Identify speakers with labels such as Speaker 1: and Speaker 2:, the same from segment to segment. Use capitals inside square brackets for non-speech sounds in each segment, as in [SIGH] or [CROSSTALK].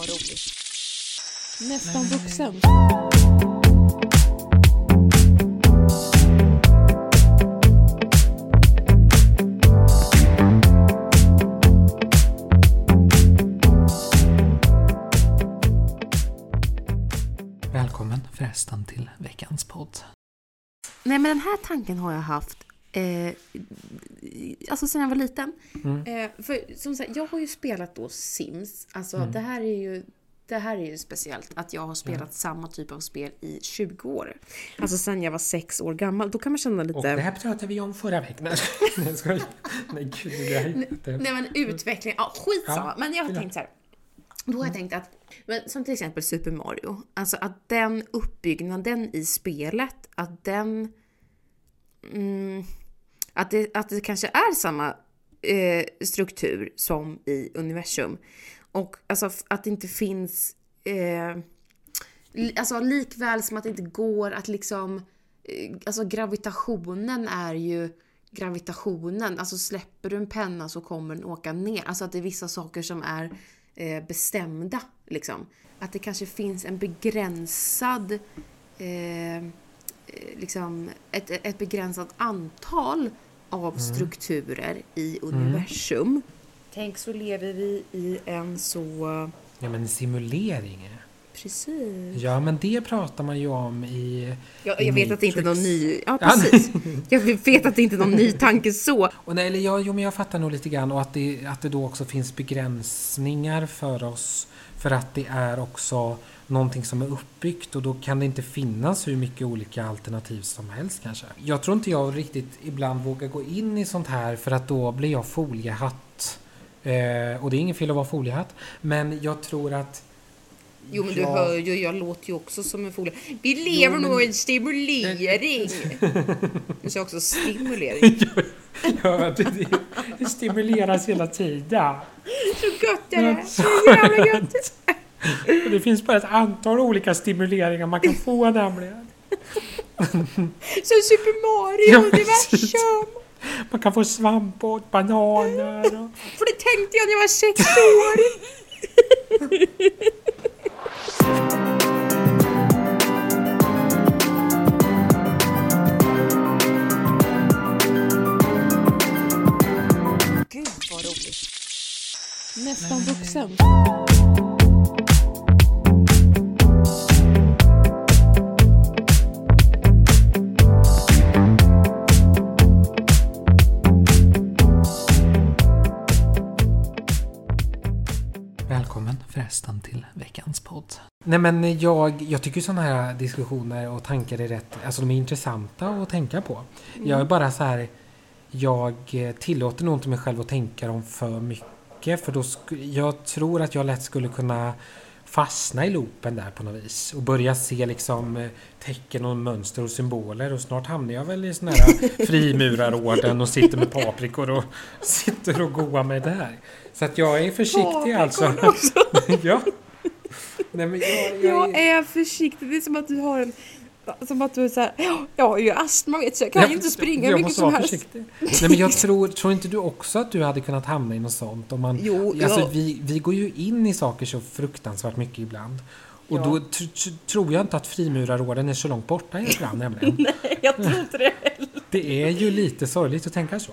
Speaker 1: vad roligt.
Speaker 2: Nästan vuxen.
Speaker 3: Välkommen förresten till veckans podd.
Speaker 1: Nej men den här tanken har jag haft eh, alltså sedan jag var liten.
Speaker 3: Mm.
Speaker 1: Eh, för som sagt, jag har ju spelat då Sims. Alltså
Speaker 3: Mm.
Speaker 1: det här är ju det här är ju speciellt att jag har spelat samma typ av spel i 20 år. Alltså sen jag var 6 år gammal. Då kan man känna lite...
Speaker 3: Och det här pratade vi om förra veckan. Nej, jag. Nej, gud, det här inte...
Speaker 1: Nej men utveckling, ja skitsamma.
Speaker 3: Ja,
Speaker 1: men jag har
Speaker 3: ja.
Speaker 1: tänkt så här. Då har jag tänkt att, men som till exempel Super Mario, alltså att den uppbyggnaden i spelet, att den... Mm, att, det, att det kanske är samma eh, struktur som i universum. Och alltså att det inte finns... Eh, alltså likväl som att det inte går att liksom... Eh, alltså gravitationen är ju gravitationen. Alltså släpper du en penna så kommer den åka ner. Alltså att det är vissa saker som är eh, bestämda. Liksom. Att det kanske finns en begränsad... Eh, eh liksom ett, ett begränsat antal av strukturer i universum. Tänk så lever vi i en så...
Speaker 3: Ja, men simulering.
Speaker 1: Precis.
Speaker 3: Ja, men det pratar man ju om i...
Speaker 1: Jag,
Speaker 3: i
Speaker 1: jag vet att det inte är någon ny... Ja,
Speaker 3: Ja,
Speaker 1: precis. Jag vet att det inte är någon ny tanke så.
Speaker 3: Och nej, eller ja, jo, men jag fattar nog lite grann och att det, att det då också finns begränsningar för oss för att det är också någonting som är uppbyggt och då kan det inte finnas hur mycket olika alternativ som helst kanske. Jag tror inte jag riktigt ibland vågar gå in i sånt här för att då blir jag foliehatt. Eh, och det är ingen fel att vara foliehatt, men jag tror att
Speaker 1: Jo men du
Speaker 3: Ja.
Speaker 1: hör ju, jag låter ju också som en folie. Vi lever
Speaker 3: Jo, men-
Speaker 1: nog i en stimulering. [LAUGHS] Du sa också stimulering. [LAUGHS]
Speaker 3: ja, det, det, det stimuleras hela tiden.
Speaker 1: Så gött är det. Så jävla gött.
Speaker 3: Och Det finns bara ett antal olika stimuleringar man kan få nämligen. [LAUGHS]
Speaker 1: Som Super Mario
Speaker 3: Ja, precis.
Speaker 1: universum.
Speaker 3: Man kan få svamp och bananer. Och... [LAUGHS]
Speaker 1: För det tänkte jag när jag var sex år. Gud vad roligt.
Speaker 2: Nästan vuxen.
Speaker 3: Nej men jag, jag tycker sådana här diskussioner och tankar är rätt, alltså de är intressanta att tänka på. Jag är bara så här, jag tillåter nog inte mig själv att tänka dem för mycket för då jag tror att jag lätt skulle kunna fastna i loopen där på något vis och börja se liksom eh, tecken och mönster och symboler och snart hamnar jag väl i sån här [LAUGHS] frimurarorden och sitter med paprikor och sitter och goar mig där. Så att jag är försiktig alltså.
Speaker 1: Paprikor också. [LAUGHS]
Speaker 3: ja. Nej, men jag, jag,
Speaker 1: Jag är försiktig. Det är som att du har en... Som att du är såhär, "Ja, jag har ju astma vet så jag kan ju inte springa hur mycket som helst.
Speaker 3: Nej men jag tror, tror inte du också att du hade kunnat hamna i något sånt? Om man,
Speaker 1: Jo,
Speaker 3: alltså,
Speaker 1: ja.
Speaker 3: vi, vi går ju in i saker så fruktansvärt mycket ibland. Och
Speaker 1: Ja.
Speaker 3: då tr- tr- tror jag inte att frimurarorden är så långt borta ibland nämligen. [LAUGHS]
Speaker 1: Jag tror inte det heller.
Speaker 3: Det är ju lite sorgligt att tänka så.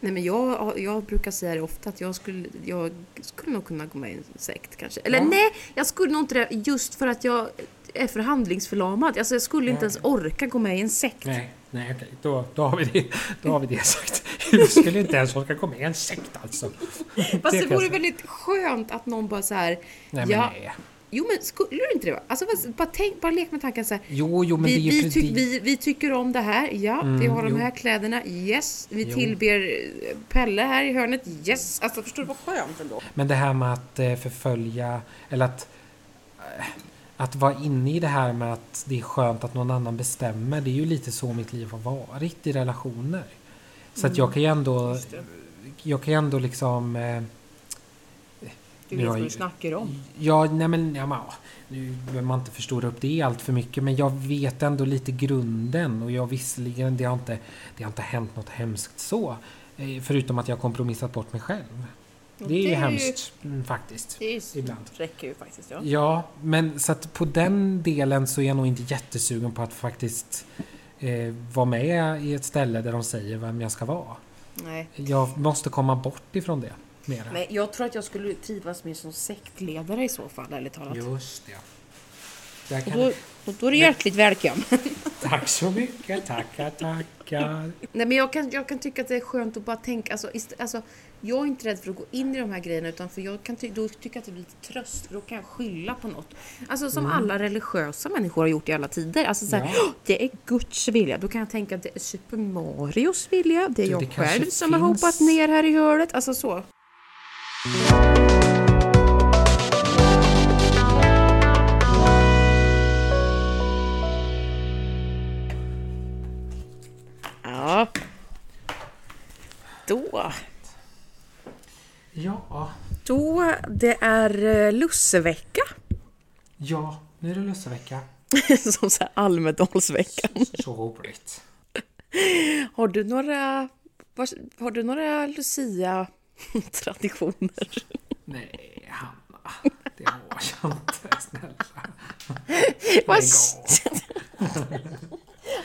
Speaker 1: Nej men jag, jag brukar säga det ofta att jag skulle, jag skulle nog kunna gå med i en sekt kanske. Eller
Speaker 3: Ja.
Speaker 1: nej, jag skulle nog inte det just för att jag är förhandlingsförlamad. Alltså jag skulle inte
Speaker 3: Ja,
Speaker 1: ens orka gå med i en sekt.
Speaker 3: Nej, nej okej, då, då, har vi det, då har vi det sagt. Du skulle inte ens orka komma med i en sekt alltså.
Speaker 1: Fast det,
Speaker 3: jag
Speaker 1: vore väldigt skönt att någon bara så här.
Speaker 3: Nej men
Speaker 1: ja,
Speaker 3: nej.
Speaker 1: Jo men skulle du inte det? Alltså bara, tänk, bara lek med tanken så här.
Speaker 3: Jo, jo men
Speaker 1: Vi,
Speaker 3: det är
Speaker 1: vi, tyck, vi, vi tycker om det här, ja. vi
Speaker 3: Mm,
Speaker 1: har de
Speaker 3: jo.
Speaker 1: här kläderna, yes. Vi
Speaker 3: Jo.
Speaker 1: tillber eh, Pelle här i hörnet, yes. Alltså förstår du vad skönt ändå?
Speaker 3: Men det här med att eh, förfölja, eller att, eh, att vara inne i det här med att det är skönt att någon annan bestämmer. Det är ju lite så mitt liv har varit i relationer. Så att jag kan ju ändå, jag kan ju ändå liksom...
Speaker 1: Du vet vad
Speaker 3: ju-
Speaker 1: du snackar om.
Speaker 3: ja, nej men, ja, men, nu behöver man inte förstora upp det allt för mycket men jag vet ändå lite grunden och jag visserligen, det har inte, det har inte hänt något hemskt så. Eh, förutom att jag har kompromissat bort mig själv. Det är
Speaker 1: det
Speaker 3: ju
Speaker 1: är ju-
Speaker 3: hemskt mm, faktiskt.
Speaker 1: Det är,
Speaker 3: Ibland.
Speaker 1: räcker ju faktiskt ja.
Speaker 3: Ja, men så att på den delen så är jag nog inte jättesugen på att faktiskt eh, vara med i ett ställe där de säger vem jag ska vara.
Speaker 1: Nej.
Speaker 3: Jag måste komma bort ifrån det mera.
Speaker 1: Nej, jag tror att jag skulle trivas mer som sektledare i så fall, ärligt talat.
Speaker 3: Just det. Där
Speaker 1: Och
Speaker 3: kan...
Speaker 1: då, och då är du hjärtligt välkommen. [LAUGHS]
Speaker 3: Tack så mycket, tackar, tackar.
Speaker 1: Nej, men jag kan, jag kan tycka att det är skönt att bara tänka, alltså, ist- alltså jag är inte rädd för att gå in i de här grejerna utan för jag kan ty- då tycker jag att det blir lite tröst, för då kan jag skylla på något. Alltså som alla religiösa människor har gjort i alla tider. Alltså så här,
Speaker 3: Mm. Ja.
Speaker 1: "Åh, det är Guds vilja. Då kan jag tänka att det är Super Marios vilja, det är
Speaker 3: Du,
Speaker 1: jag
Speaker 3: det
Speaker 1: själv som har
Speaker 3: finns-
Speaker 1: hoppat ner här i hörnet. Alltså så. Då.
Speaker 3: Ja,
Speaker 1: Då, det är eh, lussevecka.
Speaker 3: ja, nu är det lussevecka. [LAUGHS]
Speaker 1: Som så här Almedalsveckan.
Speaker 3: Så roligt.
Speaker 1: Har du några, har du några Lucia-traditioner?
Speaker 3: Nej, Hanna. Det har jag inte. Snälla. [LAUGHS]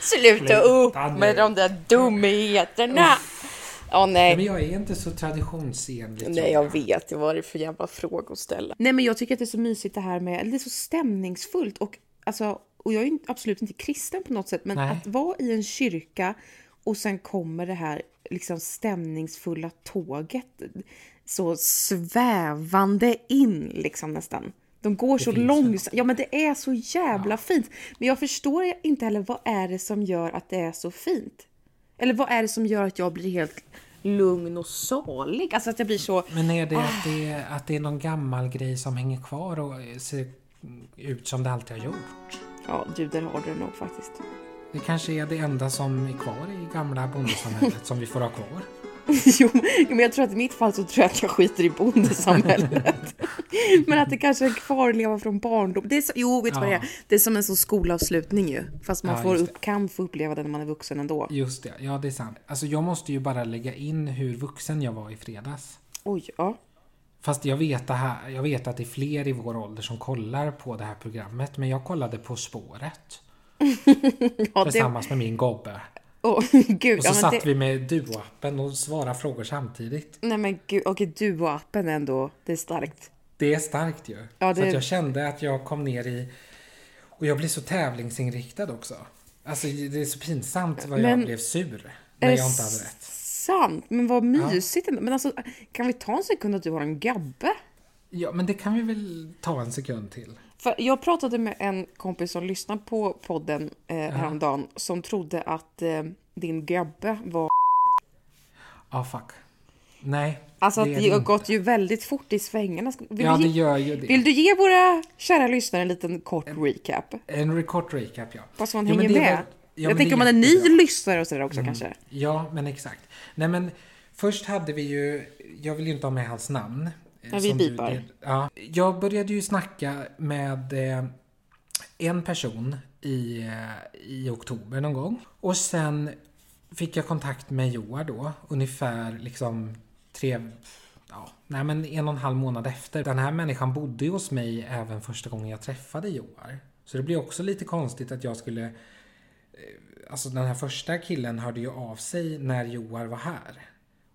Speaker 3: [LAUGHS]
Speaker 1: Sluta upp med de där dumheterna! Ja,
Speaker 3: Nej, men jag är inte så traditionsenlig. tror
Speaker 1: Nej, jag vet. Det var det för jävla fråga att ställa. Nej, men jag tycker att det är så mysigt det här med, det är så stämningsfullt och alltså, och jag är ju absolut inte kristen på något sätt, men
Speaker 3: Nej.
Speaker 1: att vara i en kyrka och sen kommer det här liksom stämningsfulla tåget så svävande in liksom nästan. De går så
Speaker 3: finns väl
Speaker 1: långsamt. Ja, men det är så jävla fint. Men jag förstår inte heller vad är det som gör att det är så fint? Eller vad är det som gör att jag blir helt lugn och salig? Alltså att jag blir så...
Speaker 3: Men är det att, det är att det är någon gammal grej som hänger kvar och ser ut som det alltid har gjort?
Speaker 1: Ja, du, där har du det nog faktiskt.
Speaker 3: Det kanske är det enda som är kvar i gamla bondesamhället som vi får ha kvar. [LAUGHS]
Speaker 1: jo, men jag tror att i mitt fall så tror jag att jag skiter i bondesamhället. [LAUGHS] men att det kanske är kvarleva från barndom. Det är så, jo, vet du vad det
Speaker 3: Ja.
Speaker 1: är? Det är som en sån skolavslutning ju. Fast man
Speaker 3: Ja,
Speaker 1: får upp, kan få uppleva det när man är vuxen ändå.
Speaker 3: Just det, ja det är sant. Alltså jag måste ju bara lägga in hur vuxen jag var i fredags.
Speaker 1: Oj, ja.
Speaker 3: Fast jag vet, det här, jag vet att det är fler i vår ålder som kollar på det här programmet. Men jag kollade På spåret. [LAUGHS]
Speaker 1: ja det,
Speaker 3: Tillsammans med min gobbe.
Speaker 1: Åh, [LAUGHS] gud.
Speaker 3: Och så
Speaker 1: ja,
Speaker 3: satt
Speaker 1: det,
Speaker 3: vi med Duo-appen och svarade frågor samtidigt.
Speaker 1: Nej men gud, och appen ändå, det är starkt.
Speaker 3: Det är starkt ju.
Speaker 1: Ja,
Speaker 3: Så
Speaker 1: det-
Speaker 3: att jag kände att jag kom ner i... Och jag blir så tävlingsinriktad också. Alltså det är så pinsamt vad jag
Speaker 1: Men-
Speaker 3: blev sur.
Speaker 1: Är
Speaker 3: När jag inte hade rätt.
Speaker 1: Sant, men vad mysigt ändå. Men alltså, kan vi ta en sekund att du har en gabbe?
Speaker 3: Ja, men det kan vi väl ta en sekund till.
Speaker 1: För jag pratade med en kompis som lyssnar på podden eh, häromdagen som trodde att eh, din gabbe var...
Speaker 3: Ah, fuck. Nej.
Speaker 1: Alltså det,
Speaker 3: det
Speaker 1: har
Speaker 3: inte.
Speaker 1: gått ju väldigt fort i svängarna. Vill,
Speaker 3: Ja, det gör ju det.
Speaker 1: vill du ge våra kära lyssnare en liten kort recap?
Speaker 3: En record recap, ja.
Speaker 1: Fast man
Speaker 3: Jo,
Speaker 1: hänger med.
Speaker 3: väl- ja,
Speaker 1: jag tänker om man är ny.
Speaker 3: Mm.
Speaker 1: lyssnare och sådär också kanske.
Speaker 3: Ja, men exakt. Nej, men först hade vi ju... Jag vill ju inte ha med hans namn. Eh,
Speaker 1: Ja, vi
Speaker 3: som du-
Speaker 1: bipar.
Speaker 3: det- ja. Jag började ju snacka med eh, en person i, eh, i oktober någon gång. Och sen fick jag kontakt med Joar då, ungefär liksom tre... Ja, nej men en och en halv månad efter. Den här människan bodde ju hos mig även första gången jag träffade Joar. Så det blir också lite konstigt att jag skulle Alltså den här första killen hörde ju av sig när Joar var här.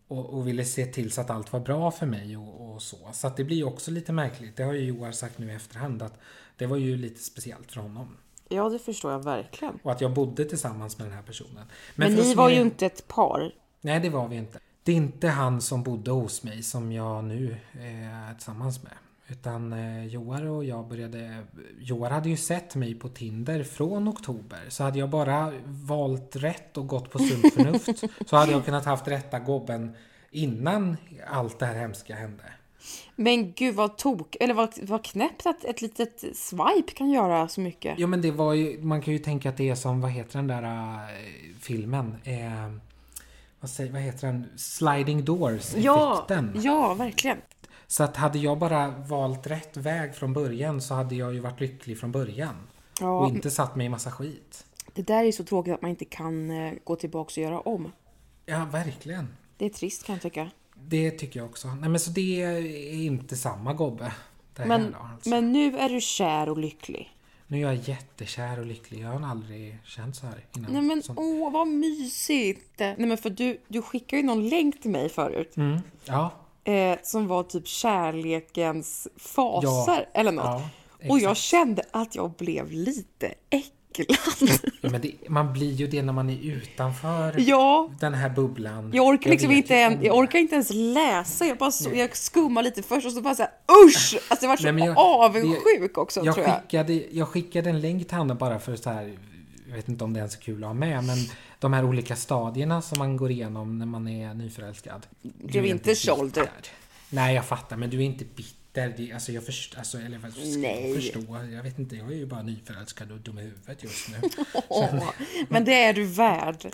Speaker 3: Och, och ville se till så att allt var bra för mig och, och så. Så att det blir ju också lite märkligt. Det har ju Joar sagt nu i efterhand att det var ju lite speciellt för honom.
Speaker 1: Ja, det förstår jag verkligen.
Speaker 3: Och att jag bodde tillsammans med den här personen.
Speaker 1: Men,
Speaker 3: att
Speaker 1: ni var ju inte ett par.
Speaker 3: Nej, det var vi inte. Det är inte han som bodde hos mig som jag nu är tillsammans med. Utan eh, Joar och jag började... Joar hade ju sett mig på Tinder från oktober. Så hade jag bara valt rätt och gått på sunt förnuft så hade jag kunnat haft rätta gobben innan allt det här hemska hände.
Speaker 1: Men gud vad tok, eller vad, vad knäppt att ett litet swipe kan göra så mycket.
Speaker 3: Jo men det var ju, man kan ju tänka att det är som, vad heter den där äh, filmen? Eh, vad, säger, vad heter den? Sliding Doors
Speaker 1: Ja, ja, verkligen.
Speaker 3: Så att hade jag bara valt rätt väg från början så hade jag ju varit lycklig från början.
Speaker 1: Ja,
Speaker 3: Och inte satt mig i massa skit.
Speaker 1: Det där är så tråkigt att man inte kan eh, gå tillbaka och göra om.
Speaker 3: Ja, verkligen.
Speaker 1: Det är trist kan jag tycka.
Speaker 3: det tycker jag också. Nej men så det är inte samma gobbe.
Speaker 1: Men,
Speaker 3: då, alltså.
Speaker 1: men nu är du kär och lycklig.
Speaker 3: Nu är jag jättekär och lycklig. Jag har aldrig känt så här innan.
Speaker 1: Nej men
Speaker 3: Som-
Speaker 1: åh vad mysigt! Nej men för du, du skickade ju någon länk till mig förut.
Speaker 3: Mm. Ja,
Speaker 1: Eh, som var typ kärlekens faser
Speaker 3: Ja.
Speaker 1: eller något.
Speaker 3: ja.
Speaker 1: och jag kände att jag blev lite äcklad. [LAUGHS]
Speaker 3: Ja, men det, man blir ju det när man är utanför
Speaker 1: ja,
Speaker 3: den här bubblan.
Speaker 1: jag orkar liksom
Speaker 3: vet
Speaker 1: inte, en, jag orkar inte ens läsa. Jag, bara så, jag skummar lite först och så bara såhär usch! Alltså jag var så
Speaker 3: Nej, jag-
Speaker 1: avundsjuk också
Speaker 3: jag
Speaker 1: tror jag.
Speaker 3: skickade, jag skickade en länk till Hanna bara för så här. Jag vet inte om det är så kul att ha med, men de här olika stadierna som man går igenom när man är nyförälskad.
Speaker 1: Blev
Speaker 3: är
Speaker 1: inte såld.
Speaker 3: Nej, jag fattar, men du är inte bitter. Det, alltså, jag förstår, alltså, eller vad ska
Speaker 1: Nej.
Speaker 3: jag förstå? Jag vet inte, jag är ju bara nyförälskad och dum i huvudet just nu. [LAUGHS]
Speaker 1: Åh, men det är du värd.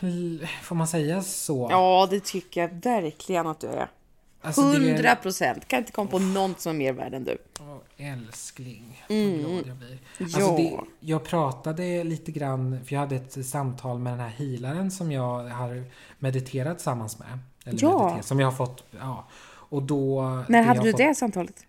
Speaker 3: L- Får man säga så?
Speaker 1: Ja, det tycker jag verkligen att du är.
Speaker 3: Alltså, det är-
Speaker 1: Hundra procent. Kan inte komma på någon som är mer värd än du.
Speaker 3: Åh, älskling, vad glad jag blir. Alltså
Speaker 1: Ja.
Speaker 3: det, jag pratade lite grann, för jag hade ett samtal med den här healaren som jag har mediterat tillsammans med. Eller
Speaker 1: Ja.
Speaker 3: mediterat, som jag har fått, ja. Och då...
Speaker 1: När hade du
Speaker 3: fått,
Speaker 1: det samtalet?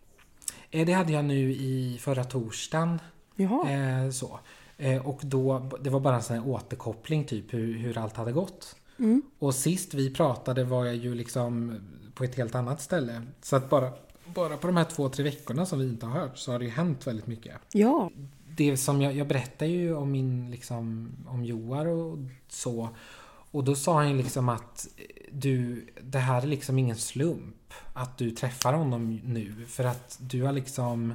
Speaker 3: Eh, Det hade jag nu i förra torsdagen.
Speaker 1: Jaha.
Speaker 3: Eh, så. Eh, och då, det var bara en sån här återkoppling typ hur, hur allt hade gått.
Speaker 1: Mm.
Speaker 3: Och sist vi pratade var jag ju liksom på ett helt annat ställe. Så att bara, bara på de här två, tre veckorna som vi inte har hört så har det ju hänt väldigt mycket.
Speaker 1: Ja.
Speaker 3: Det som jag, jag berättar ju om min liksom, om Joar och så. Och då sa han ju liksom att eh, du, det här är liksom ingen slump att du träffar honom nu. För att du har liksom...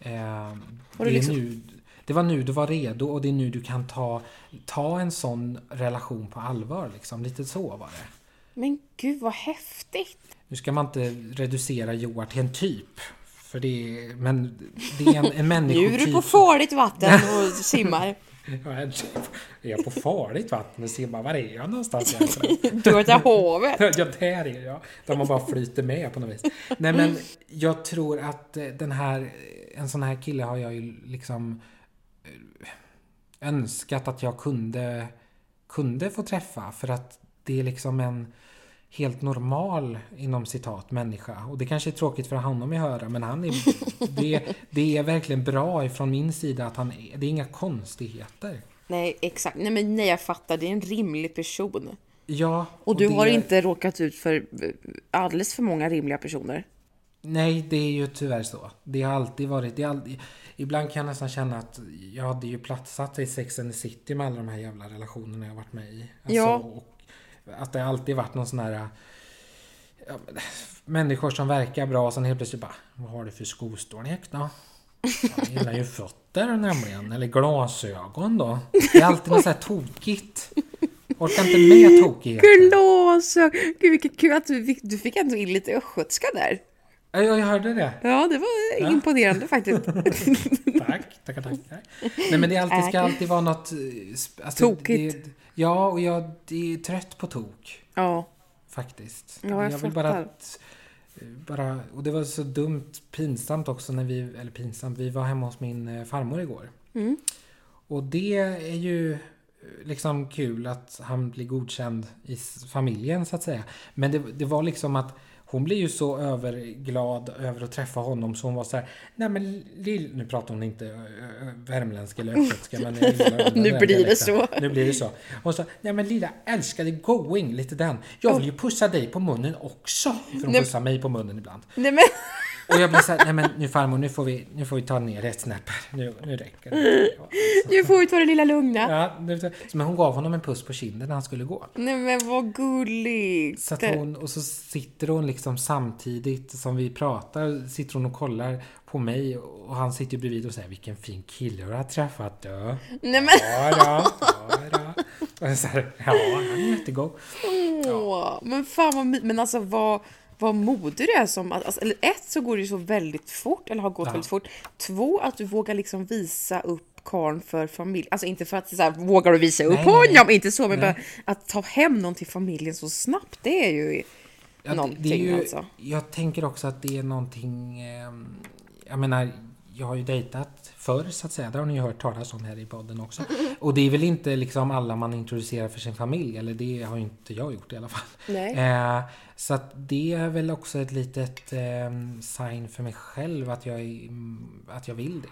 Speaker 3: Eh,
Speaker 1: du
Speaker 3: det,
Speaker 1: liksom-
Speaker 3: nu, det var nu du var redo och det är nu du kan ta, ta en sån relation på allvar. Liksom. Lite så var det.
Speaker 1: Men gud vad häftigt.
Speaker 3: Nu ska man inte reducera Joar till en typ. För det är, men det är en, en [LAUGHS]
Speaker 1: Nu
Speaker 3: människotyp.
Speaker 1: är du på farligt vatten och [LAUGHS] simmar.
Speaker 3: Ja, är jag på farligt vatten och simmar? Var är jag någonstans [LAUGHS] egentligen?
Speaker 1: Du har ett hovet.
Speaker 3: Ja, där är jag. Där man bara flyter med på något vis. Nej, men jag tror att eh, den här, en sån här kille har jag ju liksom eh, önskat att jag kunde, kunde få träffa. För att det är liksom en helt normal, inom citat, människa. Och det kanske är tråkigt för honom att höra, men han är, [LAUGHS] det, det är verkligen bra ifrån min sida att han är, det är inga konstigheter.
Speaker 1: Nej, exakt. Nej, men nej, jag fattar. Det är en rimlig person.
Speaker 3: Ja,
Speaker 1: Och du
Speaker 3: det,
Speaker 1: har inte råkat ut för alldeles för många rimliga personer.
Speaker 3: Nej, det är ju tyvärr så. Det har alltid varit... Det alltid, ibland kan jag nästan känna att jag hade ju platsat i Sex and the City med alla de här jävla relationerna jag varit med i. Alltså,
Speaker 1: Ja.
Speaker 3: Och att det alltid varit någon sån här... Ja, människor som verkar bra och sen helt plötsligt bara... Vad har du för skostorlek då? Jag gillar ju fötter nämligen. Eller glasögon då. Det är alltid något så här tokigt. Orkar inte med tokigheter.
Speaker 1: Glasögon! Gud vilket kul att du fick, du fick ändå in lite östgötska där.
Speaker 3: Ja, jag hörde det.
Speaker 1: Ja, det var
Speaker 3: Ja.
Speaker 1: imponerande faktiskt. [LAUGHS]
Speaker 3: Tack, tackar, tackar. Nej men det alltid, ska alltid vara något... eh, Alltså,
Speaker 1: Tokigt.
Speaker 3: Det, ja, och jag är trött på tok.
Speaker 1: ja,
Speaker 3: Faktiskt.
Speaker 1: Ja, jag
Speaker 3: vill bara att... eh, Bara, och det var så dumt, pinsamt också när vi... Eller pinsamt, vi var hemma hos min eh, farmor igår.
Speaker 1: Mm.
Speaker 3: Och det är ju liksom kul att han blir godkänd i familjen så att säga. Men det, det var liksom att hon blir ju så överglad över att träffa honom så hon var så här, nej men lill... Nu pratar hon inte ö, ö, värmländska eller östgötska men [LAUGHS]
Speaker 1: Nu blir det så.
Speaker 3: Nu blir det så. Hon sa, nej men lilla älskade going, lite den. Jag vill ju pussa dig på munnen också. För hon
Speaker 1: Nej.
Speaker 3: pussar mig på munnen ibland.
Speaker 1: nej men
Speaker 3: Och jag blir så här, nej men nu farmor, nu får vi, nu får vi ta ner ett snäpp här. Nu, nu räcker det. Ja, alltså.
Speaker 1: nu får vi ta det lilla lugna.
Speaker 3: Ja, det- men hon gav honom en puss på kinden när han skulle gå.
Speaker 1: Nej men vad gulligt.
Speaker 3: Så att hon, och så sitter hon liksom samtidigt som vi pratar, sitter hon och kollar på mig och han sitter bredvid och säger vilken fin kille du har träffat du.
Speaker 1: Nej men
Speaker 3: Ja då, ja då. Och så här, ja, han är jättegod.
Speaker 1: åh, men fan vad my- Men alltså vad, vad modig du är som... Alltså, eller ett så går det ju så väldigt fort, eller har gått
Speaker 3: Ja.
Speaker 1: väldigt fort. Två, att du vågar liksom visa upp karln för familj. Alltså inte för att så här, vågar du visa upp
Speaker 3: Nej, nej, nej.
Speaker 1: honom, inte så, men bara att ta hem någon till familjen så snabbt, det är ju
Speaker 3: Ja,
Speaker 1: någonting
Speaker 3: det är ju,
Speaker 1: alltså.
Speaker 3: Jag tänker också att det är någonting... Eh, jag menar, jag har ju dejtat förr så att säga. Det har ni ju hört talas om här i podden också. Och det är väl inte liksom alla man introducerar för sin familj, eller det har ju inte jag gjort i alla fall.
Speaker 1: Nej.
Speaker 3: Eh, så att det är väl också ett litet eh, sign för mig själv att jag, är, mm, att jag vill det.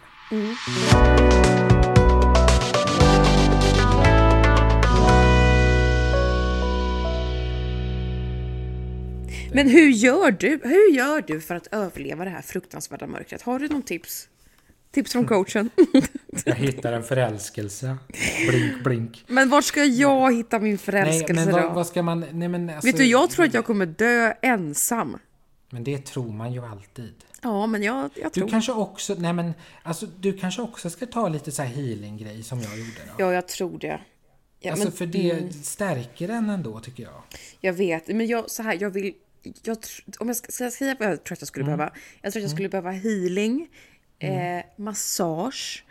Speaker 1: Men hur gör du? Hur gör du för att överleva det här fruktansvärda mörkret? Har du någon tips? Tips från coachen? [LAUGHS]
Speaker 3: Jag hittar en förälskelse. Blink, blink.
Speaker 1: Men var ska jag hitta min
Speaker 3: Nej,
Speaker 1: förälskelse
Speaker 3: men
Speaker 1: då?
Speaker 3: vad, ska man... Nej, men alltså,
Speaker 1: Vet du, jag tror att jag kommer dö ensam.
Speaker 3: Men det tror man ju alltid.
Speaker 1: Ja, men jag, jag
Speaker 3: Du
Speaker 1: tror...
Speaker 3: kanske också... Nej men, alltså du kanske också ska ta lite så här healing-grej som jag gjorde då.
Speaker 1: Ja, jag tror det. Ja,
Speaker 3: alltså
Speaker 1: men,
Speaker 3: för det stärker en ändå tycker jag.
Speaker 1: Jag vet, men jag, så här, jag vill... Jag, om jag ska, ska jag säga vad jag tror att jag skulle behöva? Jag tror att jag skulle behöva healing, eh, massage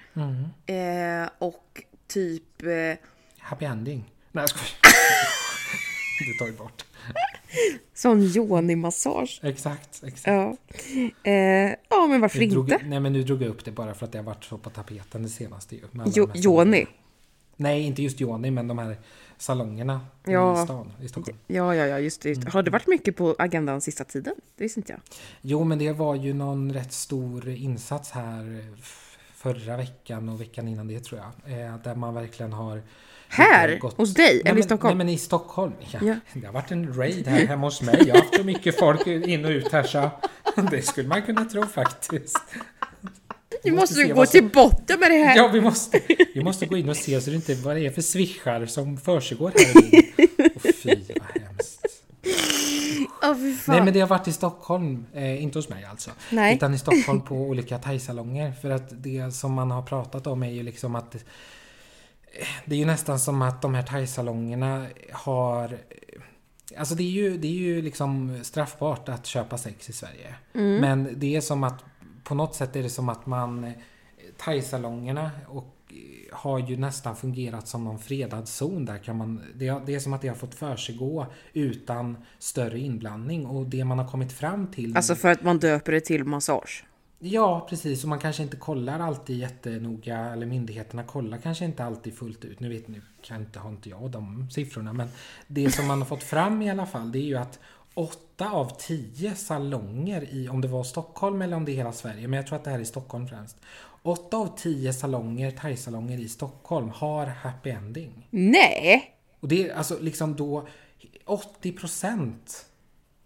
Speaker 1: eh, och typ... Eh,
Speaker 3: Happy ending. Nej jag skojar. [LAUGHS] Det tar vi bort.
Speaker 1: sån yoni-massage.
Speaker 3: Exakt, exakt.
Speaker 1: Ja. Eh, ja, men varför
Speaker 3: drog,
Speaker 1: inte?
Speaker 3: nej men nu drog jag upp det bara för att det har varit så på tapeten det senaste ju.
Speaker 1: Jo, yoni.
Speaker 3: Nej, inte just Joni, men de här salongerna
Speaker 1: Ja.
Speaker 3: i stan, i Stockholm.
Speaker 1: Ja, ja, ja, just det. Just. det. Har det varit mycket på agendan sista tiden? Det visste inte jag.
Speaker 3: Jo, men det var ju någon rätt stor insats här förra veckan och veckan innan det tror jag. Eh, där man verkligen har...
Speaker 1: Här?
Speaker 3: gått-
Speaker 1: Hos dig?
Speaker 3: Nej,
Speaker 1: Eller i
Speaker 3: men,
Speaker 1: Stockholm?
Speaker 3: Nej, men i Stockholm. Ja.
Speaker 1: Ja.
Speaker 3: Det har varit en raid här hemma hos mig. Jag har haft så mycket folk in och ut här så [LAUGHS] det skulle man kunna tro faktiskt.
Speaker 1: Vi
Speaker 3: måste
Speaker 1: måste ju gå till botten med det här.
Speaker 3: Ja, vi måste, vi måste gå in och se så det inte vad det är för swishar som försiggår här. Och fy, vad hemskt.
Speaker 1: Fan.
Speaker 3: Nej men det har varit i Stockholm, eh, inte hos mig alltså.
Speaker 1: Nej.
Speaker 3: Utan i Stockholm på olika thaisalonger. För att det som man har pratat om är ju liksom att eh, det är ju nästan som att de här thaisalongerna har eh, Alltså det är ju, det är ju liksom straffbart att köpa sex i Sverige. Men det är som att på något sätt är det som att man eh, Thaisalongerna och eh, har ju nästan fungerat som någon fredad zon där kan man det, det är som att det har fått försiggå utan större inblandning och det man har kommit fram till
Speaker 1: Alltså för att man döper det till massage.
Speaker 3: Ja, precis. Och man kanske inte kollar alltid jättenoga, eller myndigheterna kollar kanske inte alltid fullt ut. Nu vet nu kan inte, har inte jag de siffrorna, men det som man har fått fram i alla fall, det är ju att åtta av tio salonger i, om det var Stockholm eller om det är hela Sverige, men jag tror att det här är Stockholm främst. Åtta av tio salonger, thai-salonger i Stockholm har happy ending.
Speaker 1: Nej!
Speaker 3: Och det är alltså liksom då 80 procent.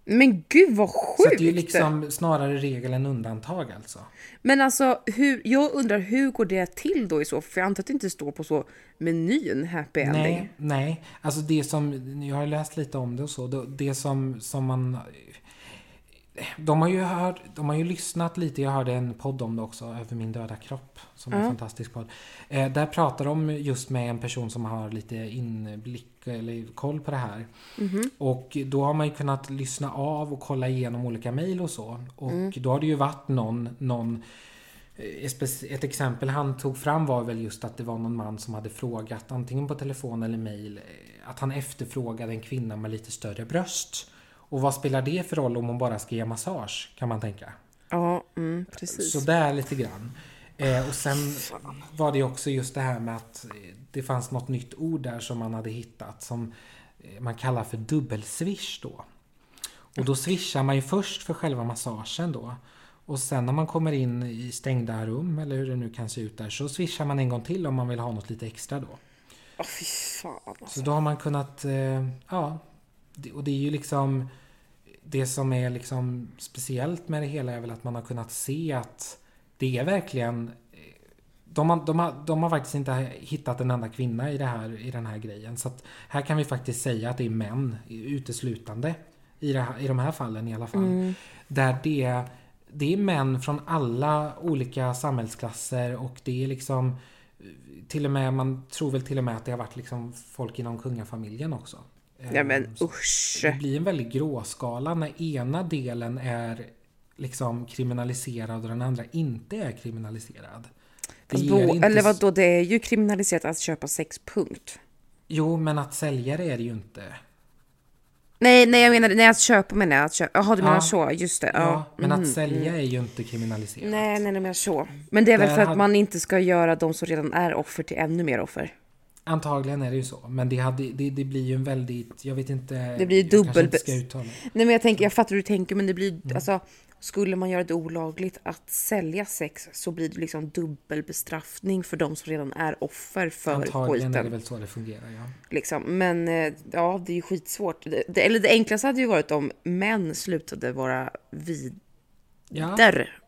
Speaker 1: Men gud vad
Speaker 3: Så
Speaker 1: sjukt!
Speaker 3: att det är ju liksom snarare regel än undantag alltså.
Speaker 1: Men alltså, hur, jag undrar hur går det till då i så För jag antar att det inte står på så menyn happy ending.
Speaker 3: Nej, nej. Alltså det som, jag har läst lite om det och så. Det, det som, som man... De har ju hört, de har ju lyssnat lite, jag hörde en podd om det också, Över min döda kropp, som är en fantastisk podd. Eh, där pratar de just med en person som har lite inblick eller koll på det här. Och då har man ju kunnat lyssna av och kolla igenom olika mejl och så. Och då har det ju varit någon, någon Eh, Ett exempel han tog fram var väl just att det var någon man som hade frågat antingen på telefon eller mail eh, att han efterfrågade en kvinna med lite större bröst. Och vad spelar det för roll om hon bara ska ge massage kan man tänka.
Speaker 1: Ja, mm, precis.
Speaker 3: Så där lite grann. Eh, och sen var det också just det här med att eh, det fanns något nytt ord där som man hade hittat som eh, man kallar för dubbelswish då. Och då swishar man ju först för själva massagen då. Och sen när man kommer in i stängda rum eller hur det nu kan se ut där så swishar man en gång till om man vill ha något lite extra då.
Speaker 1: Åh fy fan alltså.
Speaker 3: Så då har man kunnat, eh, ja, och det är ju liksom det som är liksom speciellt med det hela är väl att man har kunnat se att det är verkligen eh, de har, de, har, de har faktiskt inte hittat en enda kvinna i, det här, i den här grejen. Så att här kan vi faktiskt säga att det är män uteslutande. I, det I de här fallen i alla fall. Där det, det är män från alla olika samhällsklasser och det är liksom eh, till och med, man tror väl till och med att det har varit liksom folk inom kungafamiljen också.
Speaker 1: Ja men
Speaker 3: Ehm,
Speaker 1: usch.
Speaker 3: det blir en väldigt gråskala när ena delen är liksom kriminaliserad och den andra inte är kriminaliserad. Ger
Speaker 1: då,
Speaker 3: inte
Speaker 1: eller vad då det är ju kriminaliserat att köpa sex, punkt.
Speaker 3: Jo, men att sälja det är det ju inte.
Speaker 1: Nej, nej jag menar, nej att köpa menar jag. Att köpa. Jaha, du menar
Speaker 3: Ja.
Speaker 1: så, just det.
Speaker 3: Ja,
Speaker 1: Ja.
Speaker 3: men att
Speaker 1: mhm,
Speaker 3: sälja
Speaker 1: mm.
Speaker 3: är ju inte kriminaliserat.
Speaker 1: Nej, nej, nej, men så. Men det är väl
Speaker 3: Där
Speaker 1: för att
Speaker 3: hade-
Speaker 1: man inte ska göra de som redan är offer till ännu mer offer.
Speaker 3: Antagligen är det ju så. Men det, hade, det, det blir ju en väldigt, jag vet inte.
Speaker 1: Det blir ju
Speaker 3: jag kanske
Speaker 1: dubbel-
Speaker 3: inte ska.
Speaker 1: Nej men jag tänker, jag fattar hur du tänker men det blir
Speaker 3: Mm.
Speaker 1: alltså skulle man göra det olagligt att sälja sex så blir det liksom dubbelbestraffning för de som redan är offer för
Speaker 3: Antagligen är det
Speaker 1: skiten.
Speaker 3: väl så det fungerar ja.
Speaker 1: Liksom. Men eh, ja, det är ju skitsvårt. Det, det, eller det enklaste hade ju varit om män slutade vara vider
Speaker 3: Ja,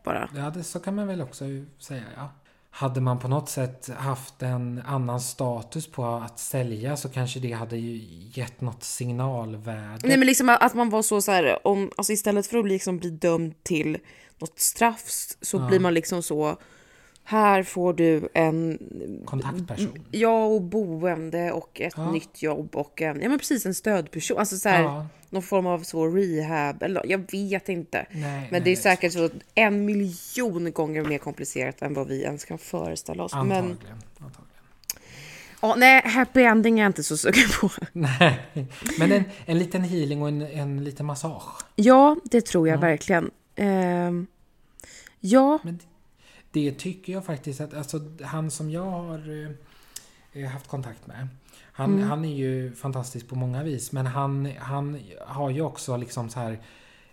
Speaker 1: bara.
Speaker 3: ja det, så kan man väl också säga ja. Hade man på något sätt haft en annan status på att sälja så kanske det hade ju gett något signalvärde.
Speaker 1: Nej men liksom att att man var så, så här, om, alltså istället för att liksom bli dömd till något straff så
Speaker 3: Ja.
Speaker 1: blir man liksom så här får du en
Speaker 3: Kontaktperson.
Speaker 1: ja och boende och ett
Speaker 3: Ja.
Speaker 1: nytt jobb och en, ja men precis en stödperson. Alltså så här,
Speaker 3: Ja,
Speaker 1: någon form av så rehab eller jag vet inte.
Speaker 3: nej,
Speaker 1: Men
Speaker 3: nej,
Speaker 1: det är säkert så en miljon gånger mer komplicerat än vad vi ens kan föreställa oss. Men
Speaker 3: Antagligen. antagligen.
Speaker 1: ja, nej, happy ending är jag inte så sugen på. [LAUGHS]
Speaker 3: Nej, men en, en liten healing och en, en liten massage.
Speaker 1: Ja, det tror jag verkligen. Ehm, ja,
Speaker 3: Men det tycker jag faktiskt att, alltså han som jag har eh, haft kontakt med. Han, han är ju fantastisk på många vis men han, han har ju också liksom så här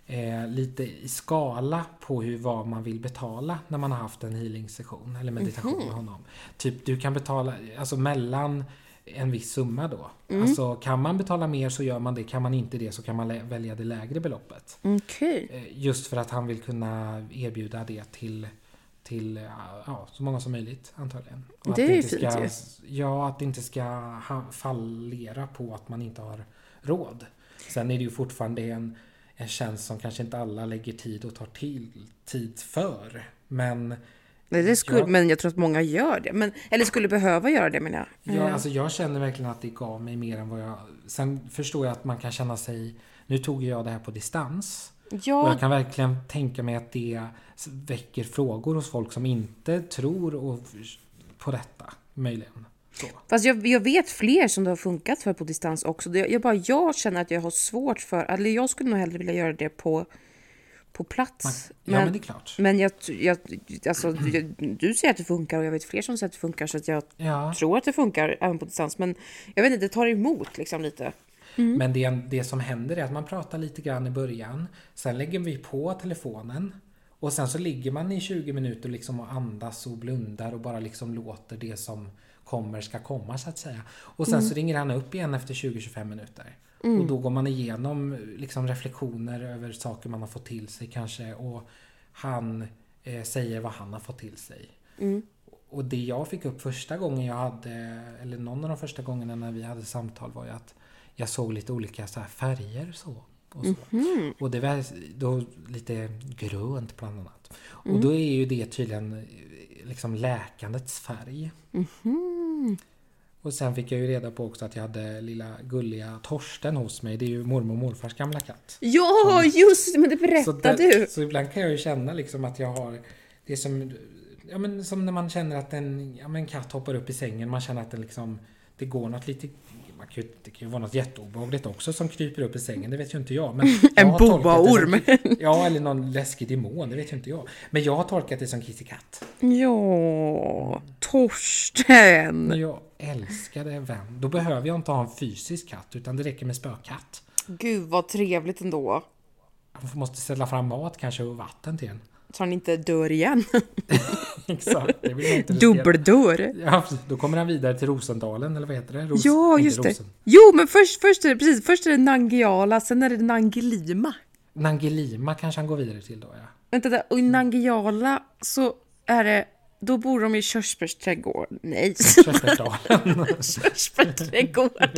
Speaker 3: eh, lite i skala på hur vad man vill betala när man har haft en healing session eller meditation med honom. Typ du kan betala alltså mellan en viss summa då. Alltså kan man betala mer så gör man det. Kan man inte det så kan man välja det lägre beloppet.
Speaker 1: okej.
Speaker 3: Eh, Just för att han vill kunna erbjuda det till, till eh, ja, så många som möjligt antagligen. Och att
Speaker 1: Det är ju
Speaker 3: inte
Speaker 1: fint
Speaker 3: ska,
Speaker 1: ju.
Speaker 3: Ja, att det inte ska fallera på att man inte har råd. Sen är det ju fortfarande en, en tjänst som kanske inte alla lägger tid och tar till tid för. Men
Speaker 1: Nej, det skulle,
Speaker 3: Ja.
Speaker 1: Men jag tror att många gör det. Men, eller skulle behöva göra det menar jag.
Speaker 3: Ja,
Speaker 1: Eh,
Speaker 3: alltså jag känner verkligen att det gav mig mer än vad jag... Sen förstår jag att man kan känna sig... Nu tog jag det här på distans. Och
Speaker 1: ja,
Speaker 3: jag kan verkligen tänka mig att det väcker frågor hos folk som inte tror och, på detta. Möjligen. Så.
Speaker 1: fast jag, jag vet fler som det har funkat för på distans också. Det- Jag, bara, jag känner att jag har svårt för, eller jag skulle nog hellre vilja göra det på, på plats.
Speaker 3: Man,
Speaker 1: men,
Speaker 3: ja, men det är klart.
Speaker 1: men jag, jag, alltså, jag, du säger att det funkar och jag vet fler som säger att det funkar så att jag
Speaker 3: Ja,
Speaker 1: tror att det funkar även på distans. Men jag vet inte, det tar emot liksom lite.
Speaker 3: men det, det som händer är att man pratar lite grann i början. Sen lägger vi på telefonen. Och sen så ligger man i 20 minuter liksom och andas och blundar och bara liksom låter det som kommer ska komma så att säga. Och sen så ringer han upp igen efter 20-25 minuter. Och då går man igenom liksom reflektioner över saker man har fått till sig kanske. Och han eh, säger vad han har fått till sig. Och det jag fick upp första gången jag hade, eller någon av de första gångerna när vi hade samtal var ju att jag såg lite olika så färger så. Och, så. Och det var då lite grönt bland annat. Och då är ju det tydligen eh, liksom läkandets färg. Och sen fick jag ju reda på också att jag hade lilla gulliga Torsten hos mig. Det är ju mormor och morfars gamla katt.
Speaker 1: Ja, just det! Men det
Speaker 3: Så,
Speaker 1: berättade
Speaker 3: där-
Speaker 1: du!
Speaker 3: så ibland kan jag ju känna liksom att jag har Det är som Ja men som när man känner att en, ja, men en katt hoppar upp i sängen. Man känner att den liksom Det går något lite man kan ju, Det kan ju vara något jätteobehagligt också som kryper upp i sängen. Det vet ju inte jag. Men [LAUGHS] jag
Speaker 1: En boaorm. [LAUGHS]
Speaker 3: Ja eller någon läskig demon. Det vet ju inte jag. Men jag har tolkat det som Kitty Katt.
Speaker 1: Ja, Torsten!
Speaker 3: Men jag älskar det vän. Då behöver jag inte ha en fysisk katt utan det räcker med spökatt.
Speaker 1: Gud vad trevligt ändå.
Speaker 3: Man måste ställa fram mat kanske och vatten till en.
Speaker 1: Så han inte dör igen. [LAUGHS]
Speaker 3: Exakt. Det vill man inte riskera.
Speaker 1: Dubbeldör.
Speaker 3: Ja, då kommer han vidare till Rosendalen, eller vad heter det? Ros-
Speaker 1: Ja, just det.
Speaker 3: Rosen.
Speaker 1: Jo, men först, först, är det, precis, först är det Nangiala, sen är det Nangilima.
Speaker 3: Nangilima kanske han går vidare till då, ja.
Speaker 1: Vänta, där, och i Nangiala så är det... Då bor de i körsbärsträdgården. Nej,
Speaker 3: Körsbärsdalen. [LAUGHS]
Speaker 1: körsbärsträdgården.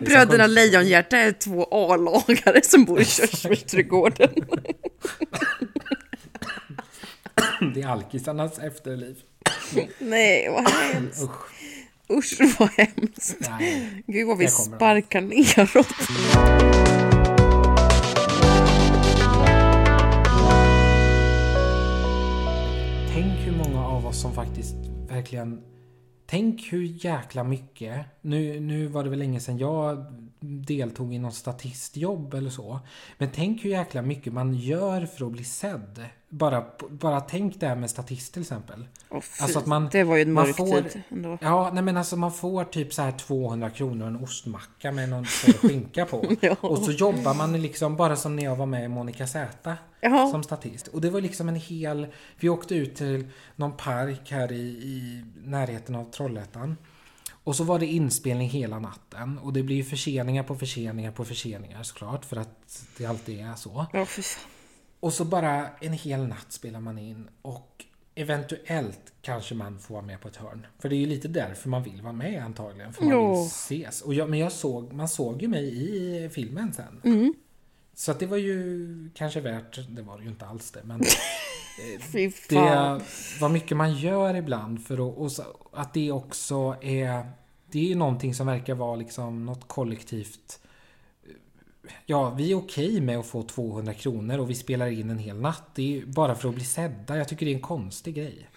Speaker 1: Bröderna Lejonhjärta är två A-lagare som bor i [LAUGHS] körsbärsträdgården.
Speaker 3: Det är alkisarnas efterliv.
Speaker 1: Nej, vad hemskt.
Speaker 3: Usch.
Speaker 1: Usch, vad hemskt.
Speaker 3: Nej.
Speaker 1: Gud vad vi sparkar neråt.
Speaker 3: Tänk hur många av oss som faktiskt verkligen... Tänk hur jäkla mycket... Nu, nu var det väl länge sedan jag deltog i något statistjobb eller så. Men tänk hur jäkla mycket man gör för att bli sedd. Bara, bara tänk det här med statist till exempel.
Speaker 1: Åh, fy,
Speaker 3: Alltså att man-
Speaker 1: det var ju en mörk
Speaker 3: får-
Speaker 1: tid ändå.
Speaker 3: Ja, nej men alltså man får typ så här 200 kronor en ostmacka med någon skinka på. [LAUGHS]
Speaker 1: Ja.
Speaker 3: Och så jobbar man liksom bara som när jag var med i Monica Z
Speaker 1: Jaha.
Speaker 3: som statist. Och det var liksom en hel... Vi åkte ut till någon park här i, i närheten av Trollhättan. Och så var det inspelning hela natten. Och det blir ju förseningar på förseningar på förseningar såklart. För att det alltid är så.
Speaker 1: Ja.
Speaker 3: Och så bara en hel natt spelar man in. Och eventuellt kanske man får vara med på ett hörn. För det är ju lite därför man vill vara med antagligen. För man
Speaker 1: Ja.
Speaker 3: vill ses. Och jag, men jag såg, man såg ju mig i filmen sen.
Speaker 1: Mm.
Speaker 3: Så att det var ju kanske värt, det var det ju inte alls det, men [LAUGHS]
Speaker 1: fan.
Speaker 3: det var mycket man gör ibland för att, och så, att det också är, det är ju någonting som verkar vara liksom något kollektivt. Ja, vi är okej med att få 200 kronor och vi spelar in en hel natt. Det är ju bara för att bli sedda. Jag tycker det är en konstig grej.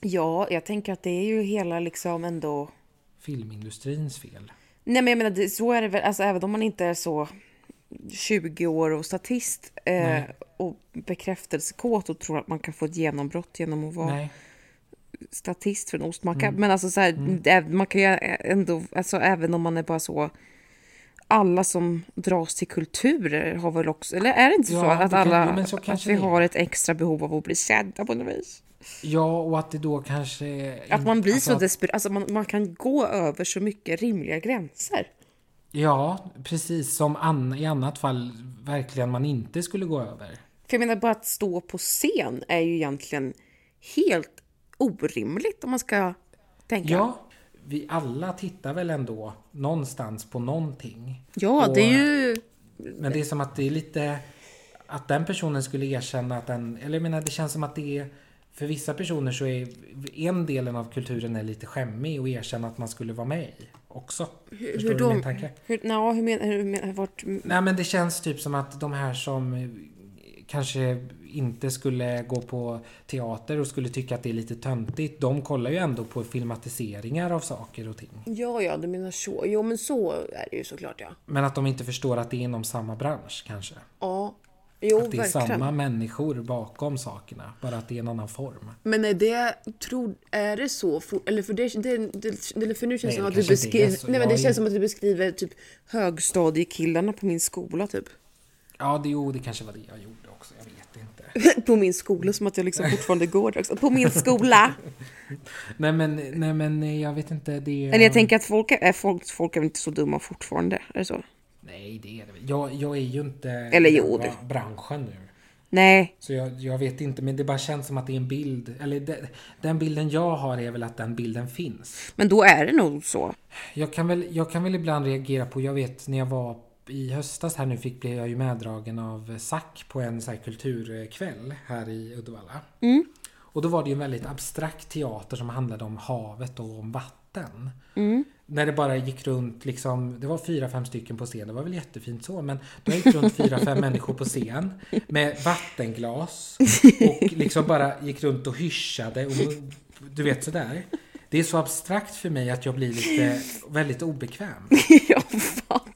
Speaker 1: Ja, jag tänker att det är ju hela liksom ändå...
Speaker 3: Filmindustrins fel.
Speaker 1: Nej men jag menar, så är det väl, alltså även om man inte är så 20 år och statist eh, och bekräftelsekåt och tror att man kan få ett genombrott genom att vara
Speaker 3: Nej,
Speaker 1: statist för en ostmacka. Men alltså så här, det, man kan ju ändå, alltså även om man är bara så alla som dras till kulturer har väl också, eller är det inte så
Speaker 3: Ja,
Speaker 1: att
Speaker 3: det kan-
Speaker 1: alla,
Speaker 3: men så
Speaker 1: att vi
Speaker 3: det
Speaker 1: har ett extra behov av att bli sedda på något vis?
Speaker 3: ja och att det då kanske...
Speaker 1: Att man blir
Speaker 3: alltså
Speaker 1: så
Speaker 3: att-
Speaker 1: desperat, alltså man, man kan gå över så mycket rimliga gränser.
Speaker 3: Ja, precis som an, i annat fall verkligen man inte skulle gå över.
Speaker 1: För jag menar bara att stå på scen är ju egentligen helt orimligt om man ska tänka.
Speaker 3: Ja, vi alla tittar väl ändå någonstans på någonting.
Speaker 1: ja
Speaker 3: Och-
Speaker 1: det är ju...
Speaker 3: Men det är som att det är lite... Att den personen skulle erkänna att den... Eller jag menar, det känns som att det är... För vissa personer så är en delen av kulturen är lite skämmig och erkänna att man skulle vara med i också. Förstår
Speaker 1: hur
Speaker 3: du
Speaker 1: då?
Speaker 3: min tanke?
Speaker 1: Hur, na, hur menar hur menar vart,
Speaker 3: Nej men det känns typ som att de här som kanske inte skulle gå på teater och skulle tycka att det är lite töntigt. De kollar ju ändå på filmatiseringar av saker och ting.
Speaker 1: Ja, ja, du menar så. Jo, men så är det ju såklart, ja.
Speaker 3: Men att de inte förstår att det är inom samma bransch kanske.
Speaker 1: Ja, jo,
Speaker 3: Att det är
Speaker 1: verkligen.
Speaker 3: samma människor bakom sakerna. Bara att det är en annan form.
Speaker 1: Men är det, tror, är det så? For, eller för, det, det, det, för nu känns det som att du beskriver, nej, men det känns som att du beskriver typ högstadiekillarna på min skola typ.
Speaker 3: Ja, det, jo, det kanske var det jag gjorde också. Jag vet inte. [LAUGHS]
Speaker 1: på min skola, som att jag liksom fortfarande går där också. På min skola! [LAUGHS]
Speaker 3: Nej men, nej, men jag vet inte. Det
Speaker 1: Eller jag tänker att folk är, folk, folk är väl inte så dumma fortfarande? Är det så?
Speaker 3: Nej, det är det. Jag, jag är ju inte
Speaker 1: Eller jo, det-
Speaker 3: branschen nu.
Speaker 1: Nej,
Speaker 3: Så jag, jag vet inte, men det bara känns som att det är en bild. Eller de, den bilden jag har är väl att den bilden finns.
Speaker 1: men då är det nog så.
Speaker 3: Jag kan väl, jag kan väl ibland reagera på, jag vet när jag var i höstas här nu fick blev jag ju meddragen av SAC på en så här kulturkväll här i Uddevalla. Och då var det ju en väldigt abstrakt teater som handlade om havet och om vatten. När det bara gick runt liksom, det var fyra, fem stycken på scen, det var väl jättefint så, men då gick runt fyra, fem människor på scen med vattenglas och liksom bara gick runt och hyschade och du vet sådär. Det är så abstrakt för mig att jag blir lite väldigt obekväm. [LAUGHS]
Speaker 1: jag fattar.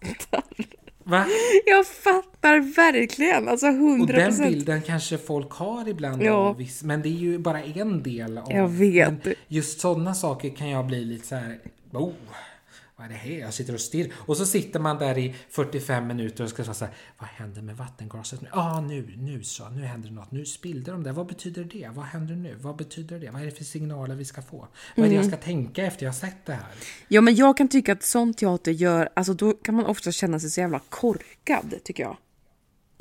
Speaker 3: Va?
Speaker 1: Jag fattar verkligen. Alltså
Speaker 3: Och
Speaker 1: hundra
Speaker 3: den bilden kanske folk har ibland
Speaker 1: Ja.
Speaker 3: av viss, men det är ju bara en del av...
Speaker 1: Jag vet.
Speaker 3: Just sådana saker kan jag bli lite så här. Oh, vad är det här? Jag sitter och stirrar. Och så sitter man där i 45 minuter och ska säga så här. Vad händer med vattenglaset nu? Ja, ah, nu, nu så. Nu händer det något. Nu spillde de där. Vad betyder det? Vad händer nu? Vad betyder det? Vad är det för signaler vi ska få? Vad är det jag
Speaker 1: Mm.
Speaker 3: ska tänka efter jag har sett det här?
Speaker 1: Ja, men jag kan tycka att sån teater gör, alltså då kan man ofta känna sig så jävla korkad, tycker jag.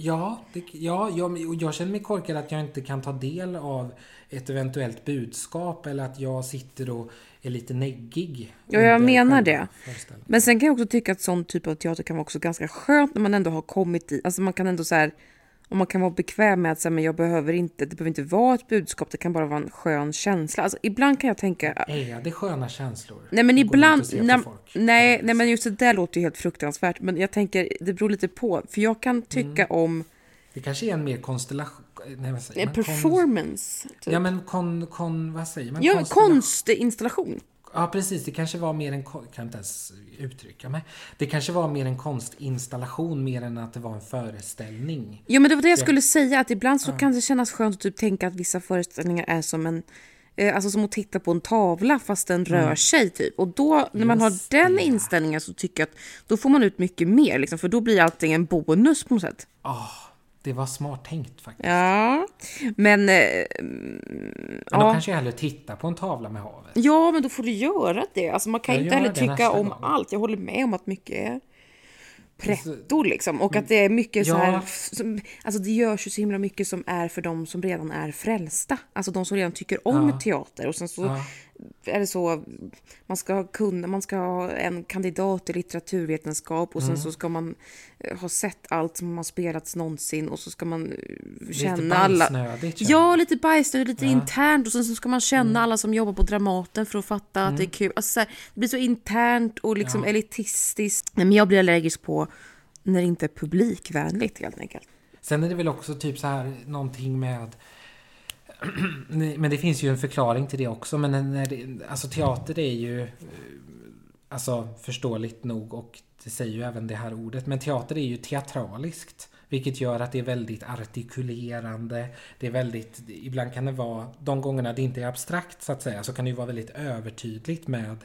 Speaker 3: Ja, det, ja jag, jag känner mig korkad att jag inte kan ta del av ett eventuellt budskap eller att jag sitter och är lite neggig.
Speaker 1: Ja, jag menar det. Men sen kan jag också tycka att sån typ av teater kan vara också ganska skönt när man ändå har kommit i, alltså man kan ändå så här, och man kan vara bekväm med att säga, men jag behöver inte, det behöver inte vara ett budskap, det kan bara vara en skön känsla. Alltså ibland kan jag tänka,
Speaker 3: Är det sköna känslor?
Speaker 1: Nej men ibland, nej, nej, nej men just det där låter ju helt fruktansvärt. Men jag tänker, det beror lite på. För jag kan tycka om
Speaker 3: Det kanske är en mer konstellation... Nej, vad säger
Speaker 1: eh,
Speaker 3: man?
Speaker 1: Performance. Typ.
Speaker 3: Ja, men kon, kon... Vad säger man?
Speaker 1: Ja, konstinstallation.
Speaker 3: Ja, precis. Det kanske var mer en... Kan inte ens uttrycka mig. Det kanske var mer en konstinstallation mer än att det var en föreställning.
Speaker 1: Ja men det var det jag skulle säga, att ibland så kan det kännas skönt att typ tänka att vissa föreställningar är som en eh, Alltså som att titta på en tavla fast den rör sig typ. Och då när man har den
Speaker 3: det.
Speaker 1: inställningen så tycker jag att då får man ut mycket mer liksom, för då blir allting en bonus på något sätt.
Speaker 3: Ah, det var smart tänkt faktiskt.
Speaker 1: Ja, men... Eh,
Speaker 3: Men
Speaker 1: ja.
Speaker 3: då kanske jag hellre tittar på en tavla med havet.
Speaker 1: ja, men då får du göra det. Alltså man kan
Speaker 3: Jag
Speaker 1: inte heller tycka om
Speaker 3: gång.
Speaker 1: allt. Jag håller med om att mycket är pretto liksom. Och att det är mycket så
Speaker 3: Ja.
Speaker 1: här... Som, alltså det görs ju så himla mycket som är för de som redan är frälsta. Alltså de som redan tycker om
Speaker 3: Ja.
Speaker 1: teater. Och sen så
Speaker 3: Ja.
Speaker 1: Är det så, man ska kunna, man ska ha en kandidat i litteraturvetenskap och sen
Speaker 3: Mm.
Speaker 1: så ska man eh, ha sett allt som har spelats någonsin och så ska man eh,
Speaker 3: Lite
Speaker 1: känna alla...
Speaker 3: känner jag.
Speaker 1: Ja, lite bajsnödigt, lite internt och sen så ska man känna alla som jobbar på Dramaten för att fatta att det är kul. Alltså, här, det blir så internt och liksom elitistiskt. Nej, Men jag blir allergisk på när det inte är publikvänligt helt enkelt.
Speaker 3: Sen är det väl också typ så här någonting med men det finns ju en förklaring till det också. Men när det, alltså teater är ju eh, Alltså förståeligt nog och det säger ju även det här ordet. Men teater är ju teatraliskt. Vilket gör att det är väldigt artikulerande. Det är väldigt, ibland kan det vara, de gångerna det inte är abstrakt så att säga, så kan det ju vara väldigt övertydligt med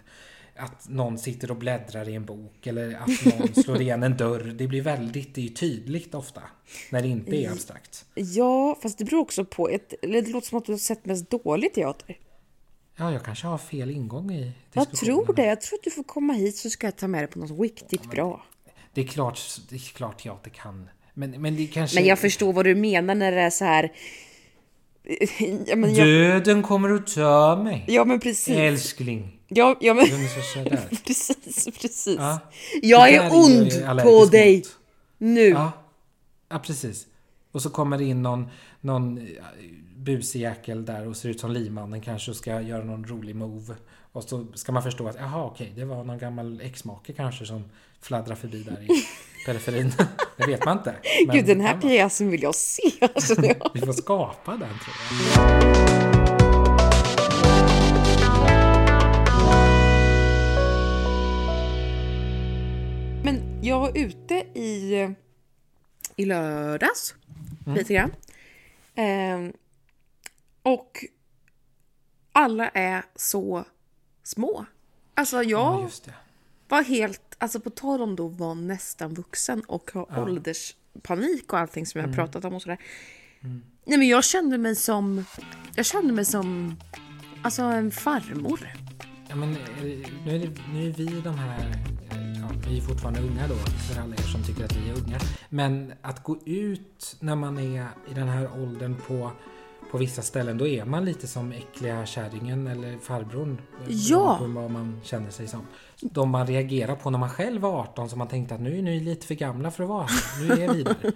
Speaker 3: att någon sitter och bläddrar i en bok eller att någon [LAUGHS] slår igen en dörr. Det blir väldigt, det är tydligt ofta när det inte är abstrakt.
Speaker 1: Ja, fast det beror också på, ett, det låter som att du har sett mest dålig teater.
Speaker 3: Ja, jag kanske har fel ingång i
Speaker 1: Jag tror det. Jag tror att du får komma hit så ska jag ta med dig på något riktigt bra.
Speaker 3: Det är klart, det är klart teater kan. Men, men det kanske...
Speaker 1: Men jag förstår vad du menar när det är så här... [LAUGHS] Ja men, jag,
Speaker 3: Döden kommer att ta mig.
Speaker 1: ja, men precis.
Speaker 3: Älskling.
Speaker 1: Ja, ja, men, [LAUGHS] precis, precis.
Speaker 3: Ja.
Speaker 1: Jag
Speaker 3: Det
Speaker 1: är ond på
Speaker 3: mot.
Speaker 1: dig nu.
Speaker 3: Ja. ja, precis. Och så kommer det in någon, någon eh, busig jäkel där och ser ut som limannen kanske och ska göra någon rolig move. Och så ska man förstå att jaha okej, det var någon gammal exmake kanske som fladdrar förbi där i periferin. [LAUGHS] det vet man inte. Men
Speaker 1: Gud, den här pjäsen vill jag se. jag. [LAUGHS]
Speaker 3: Vi får skapa den tror jag.
Speaker 1: Men jag var ute i, i lördags,
Speaker 3: Mm.
Speaker 1: lite grann. Ehm, och alla är så små. Alltså jag
Speaker 3: Ja,
Speaker 1: var helt, alltså på tal om då vara nästan vuxen och ha ålderspanik och allting som jag
Speaker 3: Mm.
Speaker 1: har pratat om och sådär. Nej men jag kände mig som, jag kände mig som, alltså en farmor.
Speaker 3: Ja, men, eh, nu, är det, nu är vi de här, eh, ja, vi är fortfarande unga då, för alla er som tycker att vi är unga. Men att gå ut när man är i den här åldern på, på vissa ställen, då är man lite som äckliga kärringen eller farbrorn.
Speaker 1: Ja.
Speaker 3: på vad man känner sig som. De man reagerar på när man själv var 18, som man tänkte att nu är ni lite för gamla för att vara här. Nu är vi där. [LAUGHS]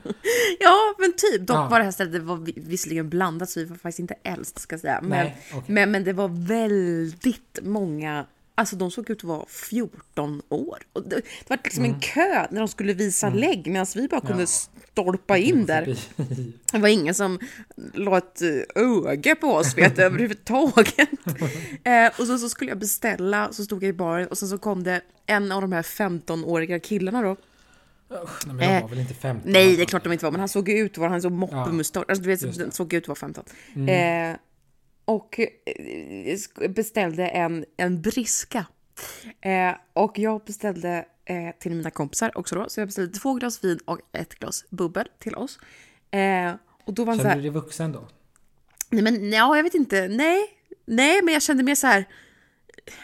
Speaker 1: Ja men typ, dock
Speaker 3: Ja.
Speaker 1: var det här stället det var vi- visserligen blandat så vi var faktiskt inte äldst ska jag säga. Men,
Speaker 3: Nej, okej.
Speaker 1: men, men det var väldigt många Alltså de såg ut att vara 14 år. Och det, det var liksom en kö när de skulle visa lägg medan vi bara kunde
Speaker 3: Mm. Ja.
Speaker 1: stolpa in där. [LAUGHS] Det var ingen som la ett eh, öga på oss vet du, [LAUGHS] överhuvudtaget. [LAUGHS] eh, och så, så skulle jag beställa, så stod jag i baren och sen så kom det en av de här 15-åriga killarna då.
Speaker 3: Usch, nej, men de var väl inte 15?
Speaker 1: Eh, Nej, det är klart de inte var, men han såg ut att vara, han såg moppemustasch, alltså du vet, såg ut att vara 15. Eh, och eh, beställde en, en briska. Eh, och jag beställde eh, till mina kompisar också då, så jag beställde två glas vin och ett glas bubbel till oss. Eh, och då var han så
Speaker 3: Kände
Speaker 1: här,
Speaker 3: du dig vuxen då?
Speaker 1: nej men ja, jag vet inte, nej, nej, men jag kände mer så här,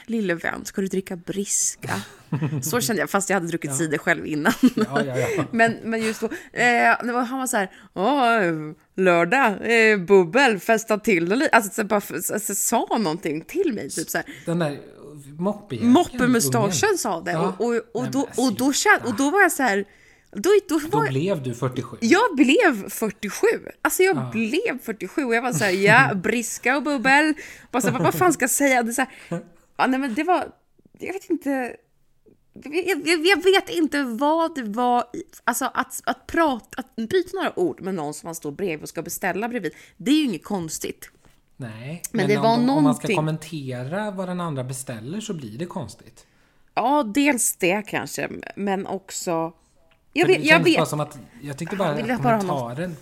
Speaker 1: lille vän, ska du dricka briska? [LAUGHS] Så kände jag, fast jag hade druckit cider själv innan.
Speaker 3: Ja, ja, ja. [LAUGHS]
Speaker 1: Men, men just då, eh, han var så här, Åh, lördag, eh, bubbel, festa till det lite. Alltså, så bara, alltså, sa någonting till mig, typ så här.
Speaker 3: Den där moppejäkeln.
Speaker 1: Moppemustaschen sa det.
Speaker 3: Ja.
Speaker 1: Och, och, och, då, och, då och då var jag så här, då, då
Speaker 3: Då blev du 47.
Speaker 1: jag blev 47. Alltså jag blev 47 och jag var så här, ja, [LAUGHS] briska och bubbel. Bara så vad, vad fan ska jag säga? Det, är så här, ja, nej, men det var, jag vet inte. Jag, jag, jag vet inte vad det var, i- alltså att, att prata, att byta några ord med någon som man står bredvid och ska beställa bredvid, det är ju inget konstigt.
Speaker 3: Nej,
Speaker 1: Men det
Speaker 3: om, om man ska
Speaker 1: någonting-
Speaker 3: kommentera vad den andra beställer så blir det konstigt.
Speaker 1: Ja, dels det kanske, men också... Jag vet, jag
Speaker 3: Bara
Speaker 1: vet.
Speaker 3: som att, jag tyckte bara att
Speaker 1: bara
Speaker 3: kommentaren...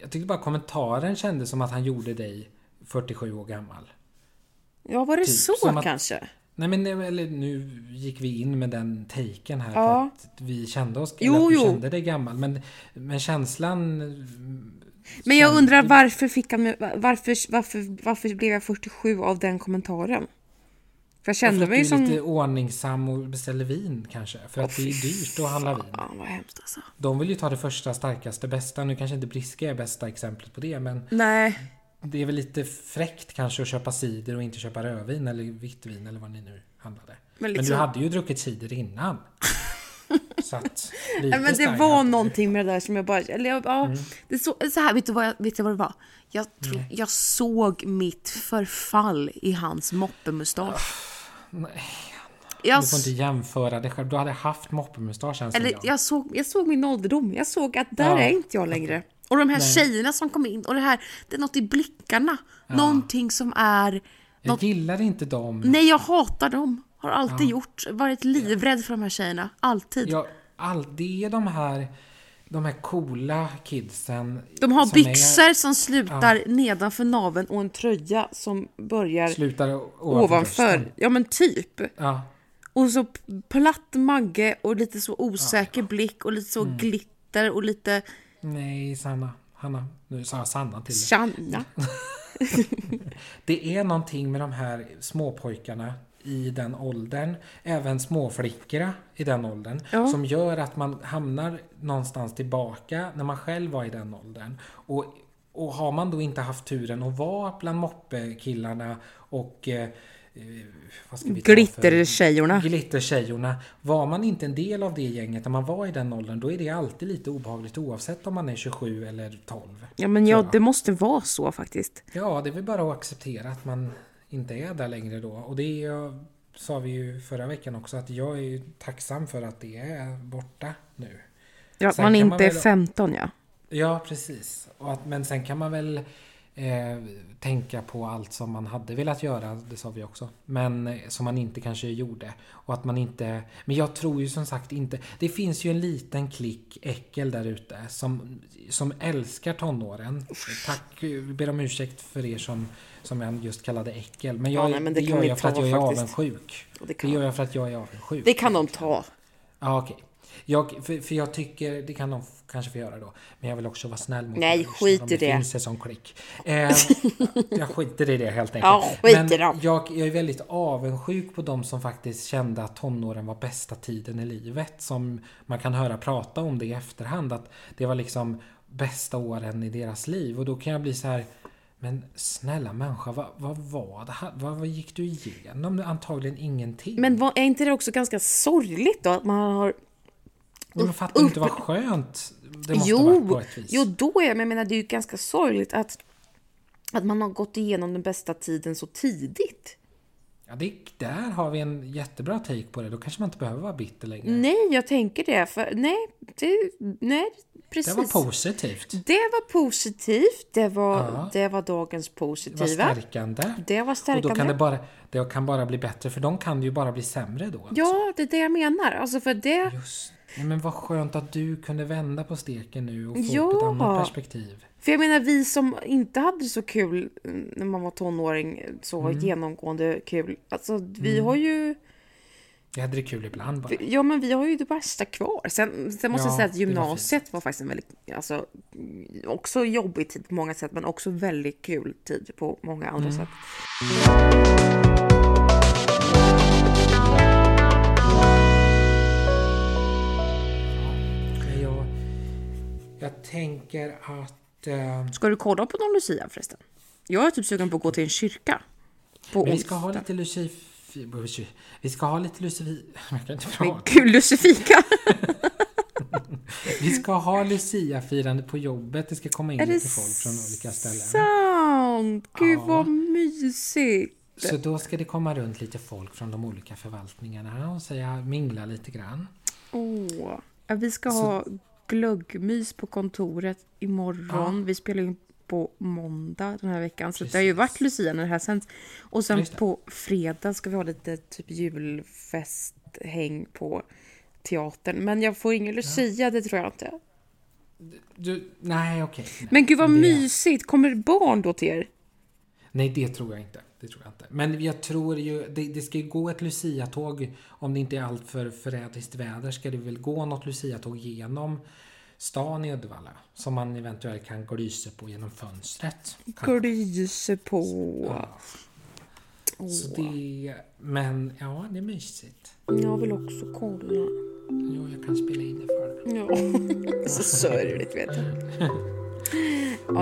Speaker 3: Jag tyckte bara kommentaren kändes som att han gjorde dig 47 år gammal.
Speaker 1: Ja, var det
Speaker 3: typ
Speaker 1: så
Speaker 3: att-
Speaker 1: kanske?
Speaker 3: Nej men eller, nu gick vi in med den taken här
Speaker 1: Ja.
Speaker 3: att vi kände oss,
Speaker 1: Jo,
Speaker 3: eller du
Speaker 1: jo.
Speaker 3: kände dig gammal. Men, men känslan...
Speaker 1: Men jag undrar varför fick han... Varför, varför, varför blev jag 47 av den kommentaren? För jag kände mig som...
Speaker 3: lite ordningsam och beställer vin kanske. För att det är dyrt att handla vin.
Speaker 1: Ja, vad hemskt alltså.
Speaker 3: De vill ju ta det första, starkaste, bästa. Nu kanske inte Briska är bästa exemplet på det, men
Speaker 1: Nej.
Speaker 3: Det är väl lite fräckt kanske att köpa cider och inte köpa rödvin eller vitt vin eller vad ni nu handlade.
Speaker 1: Men
Speaker 3: Men,
Speaker 1: liksom-
Speaker 3: du hade ju druckit cider innan. [LAUGHS] Så att, lite
Speaker 1: men det var någonting med det där som jag bara... Eller jag, ja,
Speaker 3: Mm.
Speaker 1: det så, så här, vet du vad, jag, vet du vad det var? Jag, tro, jag såg mitt förfall i hans moppemustasch.
Speaker 3: Nej,
Speaker 1: Jag,
Speaker 3: du får inte jämföra dig själv. Du hade haft moppemustasch känns
Speaker 1: eller,
Speaker 3: som.
Speaker 1: jag, såg, jag såg min ålderdom. Jag såg att där
Speaker 3: Ja.
Speaker 1: är inte jag längre. Och de här
Speaker 3: Nej.
Speaker 1: tjejerna som kom in och det här, det är något i blickarna. Någonting som är...
Speaker 3: Jag gillar inte dem.
Speaker 1: Nej, jag hatar dem. Har alltid gjort. Varit livrädd för de här tjejerna. Alltid.
Speaker 3: Jag, all, det är de här, de här coola kidsen.
Speaker 1: De har
Speaker 3: som
Speaker 1: byxor som slutar nedanför naveln och en tröja som börjar
Speaker 3: Är, slutar ovanför.
Speaker 1: Ja men typ.
Speaker 3: Ja,
Speaker 1: Och så platt magge och lite så osäker blick och lite så
Speaker 3: Mm.
Speaker 1: glitter och lite
Speaker 3: nej Sanna. Hanna. Nu sa jag Sanna till dig.
Speaker 1: Channa. [LAUGHS]
Speaker 3: Det är någonting med de här småpojkarna i den åldern, även småflickorna i den åldern,
Speaker 1: Ja.
Speaker 3: som gör att man hamnar någonstans tillbaka när man själv var i den åldern. Och, och har man då inte haft turen att vara bland moppekillarna och eh, eh,
Speaker 1: Glittertjejorna.
Speaker 3: Glittertjejorna. Var man inte en del av det gänget när man var i den åldern, då är det alltid lite obehagligt oavsett om man är 27 eller 12.
Speaker 1: Ja men ja, det måste vara så faktiskt.
Speaker 3: Ja, det är väl bara att acceptera att man inte är där längre då. Och det är sa vi ju förra veckan också, att jag är tacksam för att det är borta nu.
Speaker 1: Ja, att man inte
Speaker 3: man
Speaker 1: är
Speaker 3: väl-
Speaker 1: 15 ja.
Speaker 3: Ja, precis. Att, men sen kan man väl eh, tänka på allt som man hade velat göra, det sa vi också. Men eh, som man inte kanske gjorde. Och att man inte... Men jag tror ju som sagt inte... Det finns ju en liten klick äckel där ute som, som älskar tonåren. Tack, vi ber om ursäkt för er som, som jag just kallade äckel. Men, jag,
Speaker 1: Ja, nej, men det
Speaker 3: det, gör jag för att jag är
Speaker 1: faktiskt.
Speaker 3: avundsjuk.
Speaker 1: Det
Speaker 3: Det gör jag för att jag är avundsjuk.
Speaker 1: det kan de ta.
Speaker 3: Ja, okej. Jag, för, för jag tycker, det kan de kanske få göra då. Men jag vill också vara snäll mot
Speaker 1: Nej,
Speaker 3: mig,
Speaker 1: skit i det.
Speaker 3: finns en sån klick. Eh, [LAUGHS] jag skiter i det helt enkelt.
Speaker 1: Ja, skit
Speaker 3: Men
Speaker 1: i dem.
Speaker 3: jag, jag är väldigt avundsjuk på de som faktiskt kände att tonåren var bästa tiden i livet. Som man kan höra prata om det i efterhand. Att det var liksom bästa åren i deras liv. Och då kan jag bli så här. Men snälla människa, vad, vad var det här? Vad, vad gick du igenom? Antagligen ingenting.
Speaker 1: Men var, är inte det också ganska sorgligt då att man har...
Speaker 3: Men fattar du inte vad skönt det måste
Speaker 1: Jo,
Speaker 3: varit på ett vis?
Speaker 1: jo, då är jag, men jag menar det är ju ganska sorgligt att, att man har gått igenom den bästa tiden så tidigt.
Speaker 3: Ja, det, där har vi en jättebra take på det. Då kanske man inte behöver vara bitter längre.
Speaker 1: Nej, jag tänker det. För, nej, det, nej, precis.
Speaker 3: Det var positivt.
Speaker 1: Det var positivt. Det var,
Speaker 3: Ja.
Speaker 1: det var dagens
Speaker 3: Det var
Speaker 1: positiva.
Speaker 3: stärkande.
Speaker 1: Det var
Speaker 3: Och då
Speaker 1: stärkande.
Speaker 3: kan det bara, det kan bara bli bättre för de kan ju bara bli sämre då. alltså.
Speaker 1: Ja, det är det jag menar. Alltså för det...
Speaker 3: Just. Ja, men vad skönt att du kunde vända på steken nu och få
Speaker 1: Ja.
Speaker 3: upp ett annat perspektiv.
Speaker 1: För jag menar vi som inte hade så kul mm, när man var tonåring, så
Speaker 3: Mm.
Speaker 1: genomgående kul. Alltså vi har ju,
Speaker 3: Jag hade det kul ibland bara.
Speaker 1: ja men vi har ju det bästa kvar. Sen, sen måste
Speaker 3: Ja,
Speaker 1: jag säga att
Speaker 3: det var
Speaker 1: gymnasiet var, faktiskt en väldigt, alltså också jobbig tid på många sätt men också väldigt kul tid på många andra
Speaker 3: Mm.
Speaker 1: sätt.
Speaker 3: Jag tänker att... Eh,
Speaker 1: Ska du kolla på någon Lucia förresten? Jag är typ sugen på att gå till en kyrka. På
Speaker 3: men vi ska ha lite Lucifer... Vi ska ha lite Lucifer... [LAUGHS] Jag kan inte
Speaker 1: Men
Speaker 3: prata.
Speaker 1: gud, Lucifika! [LAUGHS]
Speaker 3: Vi ska ha Lucia-firande på jobbet. Det ska komma in
Speaker 1: Är
Speaker 3: lite folk från olika ställen.
Speaker 1: sant? Gud
Speaker 3: Ja.
Speaker 1: vad mysigt!
Speaker 3: Så då ska det komma runt lite folk från de olika förvaltningarna och säga mingla lite grann.
Speaker 1: Åh, ja, vi ska
Speaker 3: Så-
Speaker 1: ha glöggmys på kontoret imorgon. Vi spelar in på måndag den här veckan. Så det har ju varit Lucia när det här sänds. Och sen på fredag ska vi ha lite typ julfesthäng på teatern. Men jag får ingen Lucia, ja. det tror jag inte.
Speaker 3: Du, nej, okej. Okay,
Speaker 1: Men gud vad det... mysigt! Kommer barn då till er?
Speaker 3: Nej, det tror jag inte. Det tror jag inte. Men jag tror ju, det, det ska ju gå ett Lucia-tåg, om det inte är allt för förrädiskt väder, ska det väl gå något Lucia-tåg genom stan i Uddevalla. Som man eventuellt kan glysa på genom fönstret.
Speaker 1: Glysa på.
Speaker 3: Ja. Oh. Så det, men ja, det är mysigt.
Speaker 1: Jag vill också kolla.
Speaker 3: Jo, jag kan spela in det för dig.
Speaker 1: Ja, [LAUGHS] så sörligt vet du. [LAUGHS]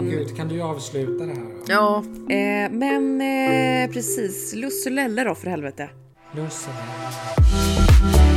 Speaker 3: Gud, kan du avsluta det här? Då?
Speaker 1: Ja, eh, men eh, precis. Lusselelle då för helvete.
Speaker 3: Lusselelle.